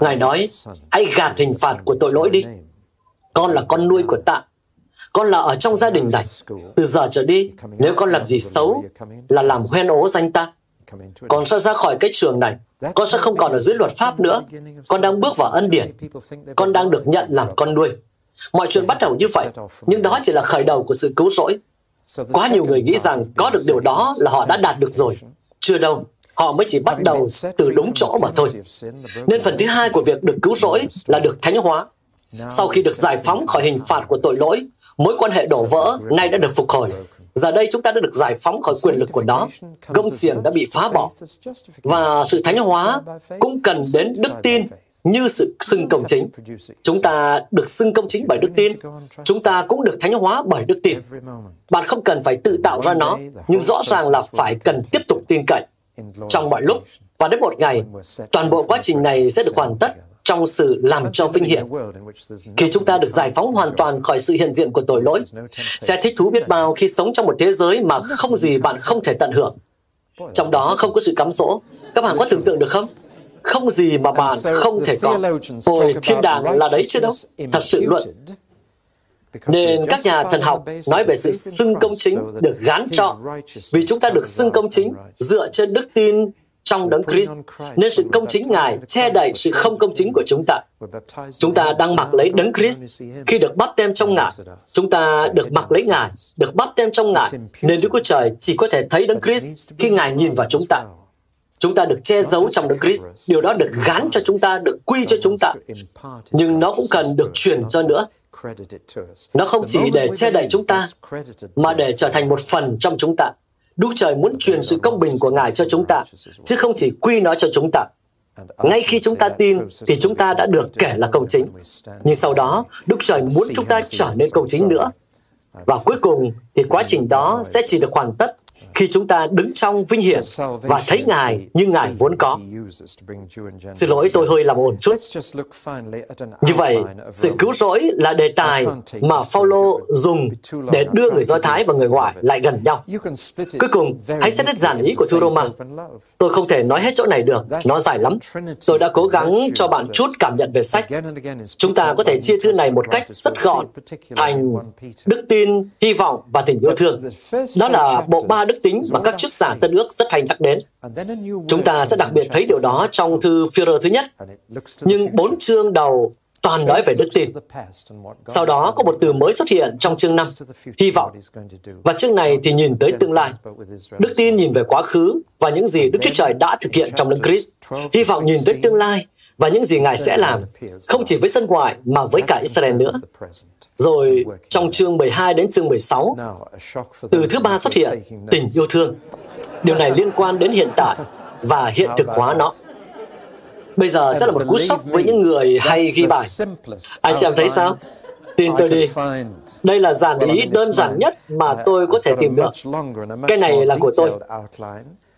Ngài nói, hãy gạt hình phạt của tội lỗi đi. Con là con nuôi của ta. Con là ở trong gia đình này. Từ giờ trở đi, nếu con làm gì xấu, là làm hoen ố danh ta. Con sẽ ra khỏi cái trường này con sẽ không còn ở dưới luật pháp nữa. Con đang bước vào ân điển. Con đang được nhận làm con nuôi. Mọi chuyện bắt đầu như vậy, nhưng đó chỉ là khởi đầu của sự cứu rỗi. Quá nhiều người nghĩ rằng có được điều đó là họ đã đạt được rồi. Chưa đâu, họ mới chỉ bắt đầu từ đúng chỗ mà thôi. Nên phần thứ hai của việc được cứu rỗi là được thánh hóa. Sau khi được giải phóng khỏi hình phạt của tội lỗi, mối quan hệ đổ vỡ nay đã được phục hồi. Giờ đây chúng ta đã được giải phóng khỏi quyền lực của nó. Gông xiềng đã bị phá bỏ. Và sự thánh hóa cũng cần đến đức tin như sự xưng công chính. Chúng ta được xưng công chính bởi đức tin. Chúng ta cũng được thánh hóa bởi đức tin. Bạn không cần phải tự tạo ra nó, nhưng rõ ràng là phải cần tiếp tục tin cậy. Trong mọi lúc, và đến một ngày, toàn bộ quá trình này sẽ được hoàn tất trong sự làm cho vinh hiển. Khi chúng ta được giải phóng hoàn toàn khỏi sự hiện diện của tội lỗi, sẽ thích thú biết bao khi sống trong một thế giới mà không gì bạn không thể tận hưởng. Trong đó không có sự cắm dỗ. Các bạn có tưởng tượng được không? Không gì mà bạn không thể có. Ôi, thiên đàng là đấy chứ đâu. Thật sự luận. Nên các nhà thần học nói về sự xưng công chính được gán cho vì chúng ta được xưng công chính dựa trên đức tin trong đấng Christ, nên sự công chính Ngài che đậy sự không công chính của chúng ta. Chúng ta đang mặc lấy đấng Christ khi được bắp tem trong Ngài. Chúng ta được mặc lấy Ngài, được bắp tem trong Ngài, nên Đức Chúa Trời chỉ có thể thấy đấng Christ khi Ngài nhìn vào chúng ta. Chúng ta được che giấu trong đấng Christ. Điều đó được gán cho chúng ta, được quy cho chúng ta. Nhưng nó cũng cần được truyền cho nữa. Nó không chỉ để che đậy chúng ta, mà để trở thành một phần trong chúng ta. Đức Trời muốn truyền sự công bình của Ngài cho chúng ta, chứ không chỉ quy nó cho chúng ta. Ngay khi chúng ta tin, thì chúng ta đã được kể là công chính. Nhưng sau đó, Đức Trời muốn chúng ta trở nên công chính nữa. Và cuối cùng, thì quá trình đó sẽ chỉ được hoàn tất khi chúng ta đứng trong vinh hiển và thấy Ngài như Ngài vốn có. Xin lỗi, tôi hơi làm ổn chút. Như vậy, sự cứu rỗi là đề tài mà Phaolô dùng để đưa người Do Thái và người ngoại lại gần nhau. Cuối cùng, hãy xét hết giản ý của thư Roma. Tôi không thể nói hết chỗ này được, nó dài lắm. Tôi đã cố gắng cho bạn chút cảm nhận về sách. Chúng ta có thể chia thư này một cách rất gọn thành đức tin, hy vọng và tình yêu thương. Đó là bộ ba đức tính mà các chức giả Tân ước rất hay nhắc đến. Chúng ta sẽ đặc biệt thấy điều đó trong thư Führer thứ nhất. Nhưng bốn chương đầu toàn nói về đức tin. Sau đó có một từ mới xuất hiện trong chương 5, hy vọng. Và chương này thì nhìn tới tương lai. Đức tin nhìn về quá khứ và những gì Đức Chúa Trời đã thực hiện trong đấng Christ. Hy vọng nhìn tới tương lai và những gì Ngài sẽ làm, không chỉ với dân ngoại mà với cả Israel nữa. Rồi trong chương 12 đến chương 16, từ thứ ba xuất hiện tình yêu thương. Điều này liên quan đến hiện tại và hiện thực hóa nó. Bây giờ sẽ là một cú sốc với những người hay ghi bài. Anh chị em thấy sao? Tin tôi đi. Đây là giản ý đơn giản nhất mà tôi có thể tìm được. Cái này là của tôi.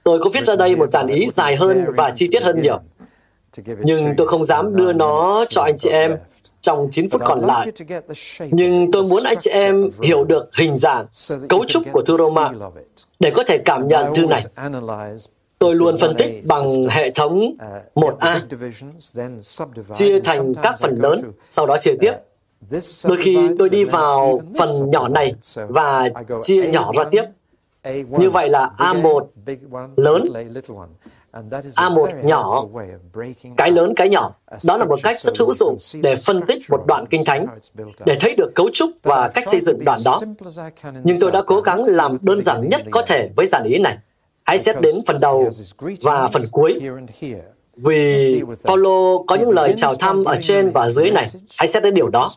Tôi có viết ra đây một giản ý dài hơn và chi tiết hơn nhiều. Nhưng tôi không dám đưa nó cho anh chị em trong 9 phút còn lại. Nhưng tôi muốn anh chị em hiểu được hình dạng, cấu trúc của thư Roma để có thể cảm nhận thư này. Tôi luôn phân tích bằng hệ thống 1A, chia thành các phần lớn, sau đó chia tiếp. Đôi khi tôi đi vào phần nhỏ này và chia nhỏ ra tiếp. Như vậy là A1 lớn, A1 nhỏ, cái lớn cái nhỏ. Đó là một cách rất hữu dụng để phân tích một đoạn kinh thánh, để thấy được cấu trúc và cách xây dựng đoạn đó. Nhưng tôi đã cố gắng làm đơn giản nhất có thể với giản ý này. Hãy xét đến phần đầu và phần cuối. Vì Paulo có những lời chào thăm ở trên và dưới này. Hãy xét đến điều đó.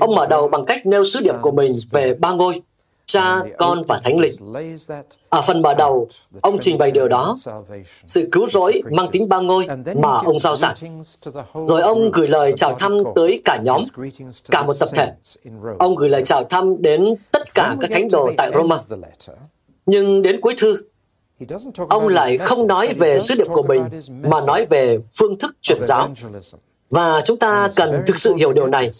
Ông mở đầu bằng cách nêu sứ điệp của mình về ba ngôi, Cha, Con và Thánh Linh. Ở phần mở đầu, ông trình bày điều đó, sự cứu rỗi mang tính ba ngôi mà ông giao giảng. Rồi ông gửi lời chào thăm tới cả nhóm, cả một tập thể. Ông gửi lời chào thăm đến tất cả các thánh đồ tại Roma. Nhưng đến cuối thư, ông lại không nói về sứ điệp của mình, mà nói về phương thức truyền giáo. Và chúng ta cần thực sự hiểu điều này,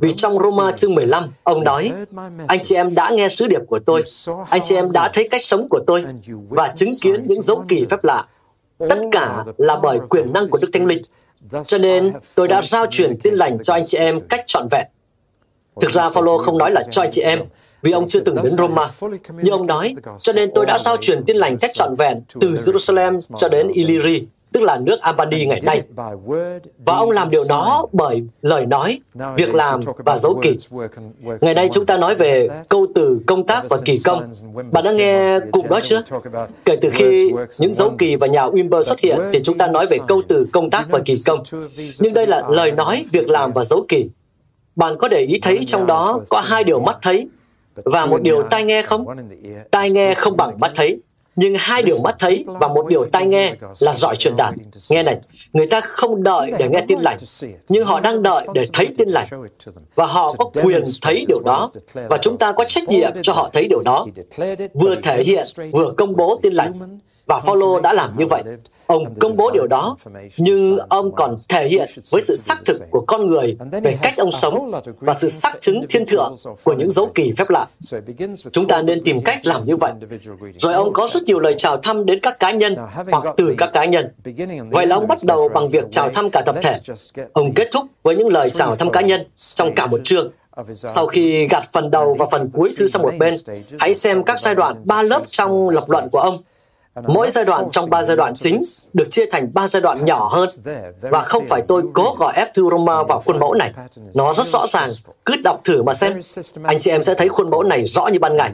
vì trong Roma chương 15, ông nói, anh chị em đã nghe sứ điệp của tôi, anh chị em đã thấy cách sống của tôi, và chứng kiến những dấu kỳ phép lạ. Tất cả là bởi quyền năng của Đức Thánh Linh. Cho nên tôi đã giao truyền tin lành cho anh chị em cách trọn vẹn. Thực ra Phaolô không nói là cho anh chị em, vì ông chưa từng đến Roma. Như ông nói, cho nên tôi đã giao truyền tin lành cách trọn vẹn từ Jerusalem cho đến Illyri, tức là nước Albany ngày nay. Và ông làm điều đó bởi lời nói, việc làm và dấu kỳ. Ngày nay chúng ta nói về câu từ công tác và kỳ công. Bạn đã nghe cụm đó chưa? Kể từ khi những dấu kỳ và nhà Wimber xuất hiện thì chúng ta nói về câu từ công tác và kỳ công. Nhưng đây là lời nói, việc làm và dấu kỳ. Bạn có để ý thấy trong đó có hai điều mắt thấy và một điều tai nghe không? Tai nghe không bằng mắt thấy. Nhưng hai điều mắt thấy và một điều tai nghe là giỏi truyền đạt. Nghe này, người ta không đợi để nghe tin lành, nhưng họ đang đợi để thấy tin lành. Và họ có quyền thấy điều đó, và chúng ta có trách nhiệm cho họ thấy điều đó. Vừa thể hiện, vừa công bố tin lành. Và Phaolô đã làm như vậy. Ông công bố điều đó, nhưng ông còn thể hiện với sự xác thực của con người về cách ông sống và sự xác chứng thiên thượng của những dấu kỳ phép lạ. Chúng ta nên tìm cách làm như vậy. Rồi ông có rất nhiều lời chào thăm đến các cá nhân hoặc từ các cá nhân. Vậy là ông bắt đầu bằng việc chào thăm cả tập thể. Ông kết thúc với những lời chào thăm cá nhân trong cả một chương. Sau khi gạt phần đầu và phần cuối thư sang một bên, hãy xem các giai đoạn ba lớp trong lập luận của ông Mỗi giai đoạn trong ba giai đoạn chính được chia thành ba giai đoạn nhỏ hơn và không phải tôi cố gọi ép thư Roma vào khuôn mẫu này. Nó rất rõ ràng, cứ đọc thử mà xem. Anh chị em sẽ thấy khuôn mẫu này rõ như ban ngày.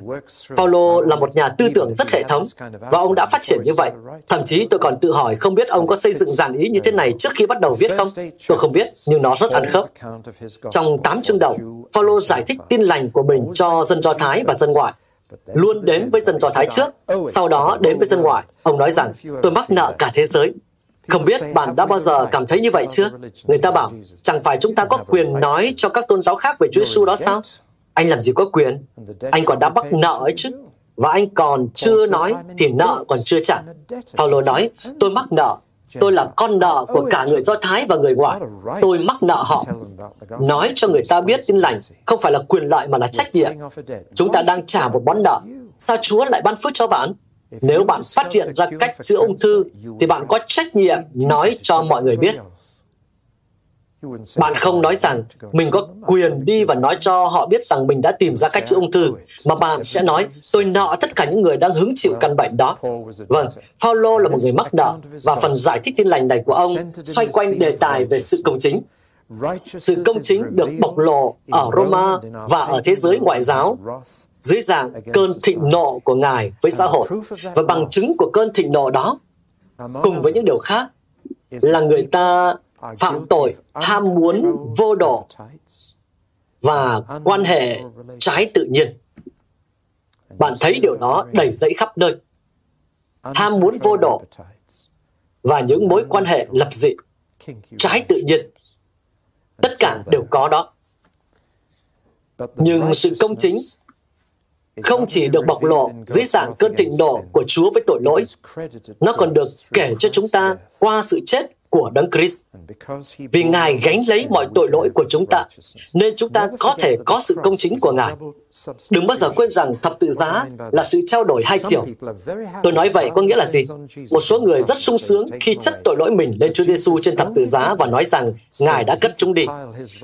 Paulo là một nhà tư tưởng rất hệ thống và ông đã phát triển như vậy. Thậm chí tôi còn tự hỏi không biết ông có xây dựng giản ý như thế này trước khi bắt đầu viết không? Tôi không biết, nhưng nó rất ăn khớp. Trong tám chương đầu, Paulo giải thích tin lành của mình cho dân Do Thái và dân ngoại luôn đến với dân Do Thái trước, sau đó đến với dân ngoại. Ông nói rằng, tôi mắc nợ cả thế giới. Không biết bạn đã bao giờ cảm thấy như vậy chưa? Người ta bảo, chẳng phải chúng ta có quyền nói cho các tôn giáo khác về Chúa Giêsu đó sao? Anh làm gì có quyền? Anh còn đã mắc nợ ấy chứ. Và anh còn chưa nói thì nợ còn chưa trả. Paulo nói, tôi mắc nợ Tôi là con nợ của cả người Do Thái và người ngoại. Tôi mắc nợ họ. Nói cho người ta biết tin lành không phải là quyền lợi mà là trách nhiệm. Chúng ta đang trả một món nợ. Sao Chúa lại ban phước cho bạn? Nếu bạn phát hiện ra cách chữa ung thư, thì bạn có trách nhiệm nói cho mọi người biết. Bạn không nói rằng mình có quyền đi và nói cho họ biết rằng mình đã tìm ra cách chữa ung thư, mà bạn sẽ nói, tôi nợ tất cả những người đang hứng chịu căn bệnh đó. Vâng, Paulo là một người mắc nợ, và phần giải thích tin lành này của ông xoay quanh đề tài về sự công chính. Sự công chính được bộc lộ ở Roma và ở thế giới ngoại giáo dưới dạng cơn thịnh nộ của Ngài với xã hội. Và bằng chứng của cơn thịnh nộ đó, cùng với những điều khác, là người ta phạm tội ham muốn vô độ và quan hệ trái tự nhiên. Bạn thấy điều đó đầy dẫy khắp nơi. Ham muốn vô độ và những mối quan hệ lập dị, trái tự nhiên. Tất cả đều có đó. Nhưng sự công chính không chỉ được bộc lộ dưới dạng cơn thịnh nộ của Chúa với tội lỗi, nó còn được kể cho chúng ta qua sự chết của Đấng Christ. Vì Ngài gánh lấy mọi tội lỗi của chúng ta, nên chúng ta có thể có sự công chính của Ngài. Đừng bao giờ quên rằng thập tự giá là sự trao đổi hai chiều. Tôi nói vậy có nghĩa là gì? Một số người rất sung sướng khi chất tội lỗi mình lên Chúa Giêsu trên thập tự giá và nói rằng Ngài đã cất chúng đi.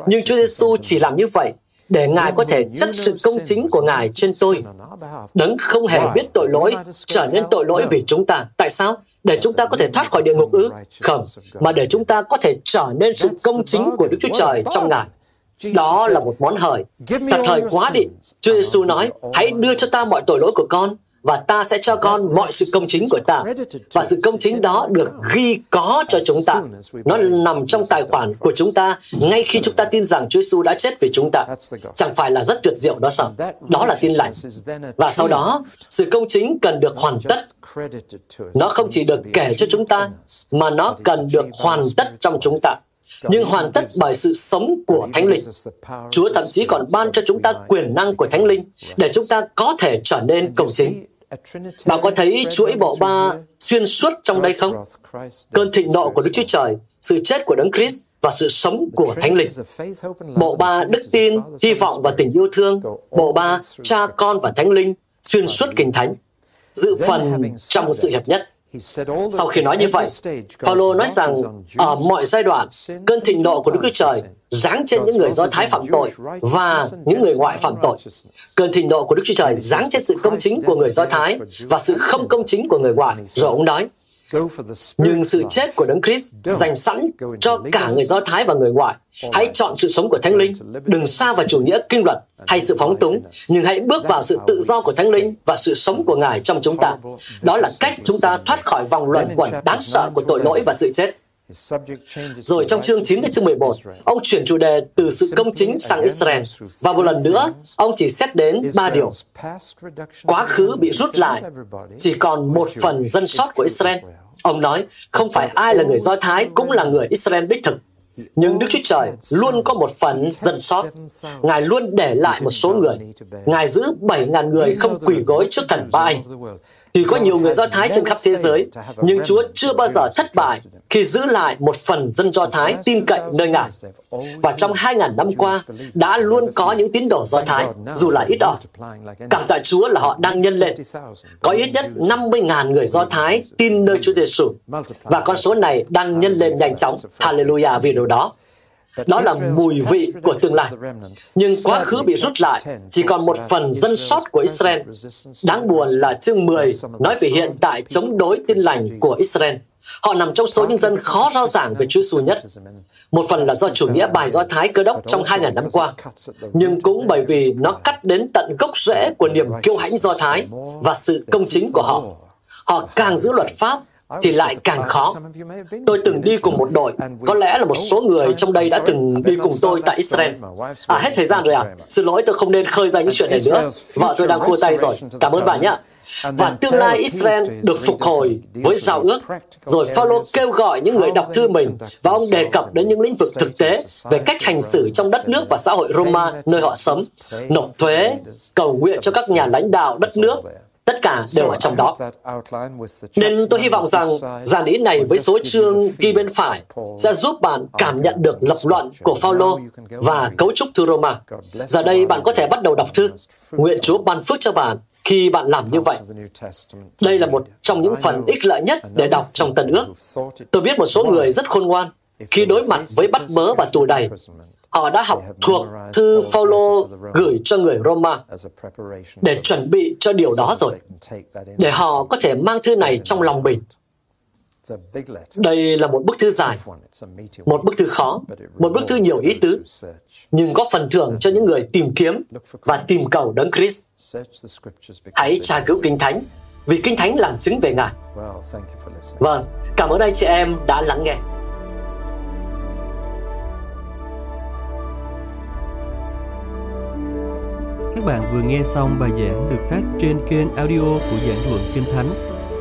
Nhưng Chúa Giêsu chỉ làm như vậy để Ngài có thể chất sự công chính của Ngài trên tôi. Đấng không hề biết tội lỗi, trở nên tội lỗi vì chúng ta. Tại sao? Để chúng ta có thể thoát khỏi địa ngục ư? Không, mà để chúng ta có thể trở nên sự công chính của Đức Chúa Trời trong Ngài. Đó là một món hời. Thật hời quá đi. Chúa Giêsu nói, hãy đưa cho ta mọi tội lỗi của con, và ta sẽ cho con mọi sự công chính của ta. Và sự công chính đó được ghi có cho chúng ta. Nó nằm trong tài khoản của chúng ta ngay khi chúng ta tin rằng Chúa Giêsu đã chết vì chúng ta. Chẳng phải là rất tuyệt diệu đó sao? Đó là tin lành. Và sau đó, sự công chính cần được hoàn tất. Nó không chỉ được kể cho chúng ta, mà nó cần được hoàn tất trong chúng ta nhưng hoàn tất bởi sự sống của Thánh Linh. Chúa thậm chí còn ban cho chúng ta quyền năng của Thánh Linh để chúng ta có thể trở nên công chính. Bạn có thấy chuỗi bộ ba xuyên suốt trong đây không? Cơn thịnh nộ của Đức Chúa Trời, sự chết của Đấng Christ và sự sống của Thánh Linh. Bộ ba đức tin, hy vọng và tình yêu thương. Bộ ba cha con và Thánh Linh xuyên suốt kinh thánh. Dự phần trong sự hiệp nhất. Sau khi nói như vậy, Phaolô nói rằng ở mọi giai đoạn, cơn thịnh nộ của Đức Chúa Trời giáng trên những người Do Thái phạm tội và những người ngoại phạm tội. Cơn thịnh nộ của Đức Chúa Trời giáng trên sự công chính của người Do Thái và sự không công chính của người ngoại. Rồi ông nói, nhưng sự chết của Đấng Christ dành sẵn cho cả người Do Thái và người ngoại. Hãy chọn sự sống của Thánh Linh, đừng xa vào chủ nghĩa kinh luật hay sự phóng túng, nhưng hãy bước vào sự tự do của Thánh Linh và sự sống của Ngài trong chúng ta. Đó là cách chúng ta thoát khỏi vòng luẩn quẩn đáng sợ của tội lỗi và sự chết. Rồi trong chương 9 đến chương 11, ông chuyển chủ đề từ sự công chính sang Israel. Và một lần nữa, ông chỉ xét đến ba điều. Quá khứ bị rút lại, chỉ còn một phần dân sót của Israel. Ông nói, không phải ai là người Do Thái cũng là người Israel đích thực. Nhưng Đức Chúa Trời luôn có một phần dân sót. Ngài luôn để lại một số người. Ngài giữ 7.000 người không quỳ gối trước thần ba anh. Tuy có nhiều người Do Thái trên khắp thế giới, nhưng Chúa chưa bao giờ thất bại khi giữ lại một phần dân Do Thái tin cậy nơi Ngài. Và trong 2.000 năm qua, đã luôn có những tín đồ Do Thái, dù là ít ỏi. Cảm tạ Chúa là họ đang nhân lên. Có ít nhất 50.000 người Do Thái tin nơi Chúa Giêsu và con số này đang nhân lên nhanh chóng. Hallelujah vì điều đó. Đó là mùi vị của tương lai. Nhưng quá khứ bị rút lại, chỉ còn một phần dân sót của Israel. Đáng buồn là chương 10 nói về hiện tại chống đối tin lành của Israel. Họ nằm trong số những dân khó rao giảng về Chúa Giêsu nhất. Một phần là do chủ nghĩa bài Do Thái cơ đốc trong 2.000 năm qua, nhưng cũng bởi vì nó cắt đến tận gốc rễ của niềm kiêu hãnh Do Thái và sự công chính của họ. Họ càng giữ luật pháp thì lại càng khó. Tôi từng đi cùng một đội, có lẽ là một số người trong đây đã từng đi cùng tôi tại Israel. À, hết thời gian rồi à? Xin lỗi, tôi không nên khơi ra những chuyện này nữa. Vợ tôi đang khua tay rồi. Cảm ơn bà nhé. Và tương lai Israel được phục hồi với giao ước. Rồi Phaolô kêu gọi những người đọc thư mình và ông đề cập đến những lĩnh vực thực tế về cách hành xử trong đất nước và xã hội Roma nơi họ sống, nộp thuế, cầu nguyện cho các nhà lãnh đạo đất nước, Tất cả đều ở trong đó. Nên tôi hy vọng rằng giản ý này với số chương ghi bên phải sẽ giúp bạn cảm nhận được lập luận của Phaolô và cấu trúc thư Roma. Giờ đây bạn có thể bắt đầu đọc thư. Nguyện Chúa ban phước cho bạn khi bạn làm như vậy. Đây là một trong những phần ích lợi nhất để đọc trong Tân ước. Tôi biết một số người rất khôn ngoan khi đối mặt với bắt bớ và tù đầy họ đã học thuộc thư Phaolô gửi cho người Roma để chuẩn bị cho điều đó rồi, để họ có thể mang thư này trong lòng mình. Đây là một bức thư dài, một bức thư khó, một bức thư nhiều ý tứ, nhưng có phần thưởng cho những người tìm kiếm và tìm cầu đấng Christ. Hãy tra cứu Kinh Thánh, vì Kinh Thánh làm chứng về Ngài. Vâng, cảm ơn anh chị em đã lắng nghe. Các bạn vừa nghe xong bài giảng được phát trên kênh audio của Giảng Luận Kinh Thánh.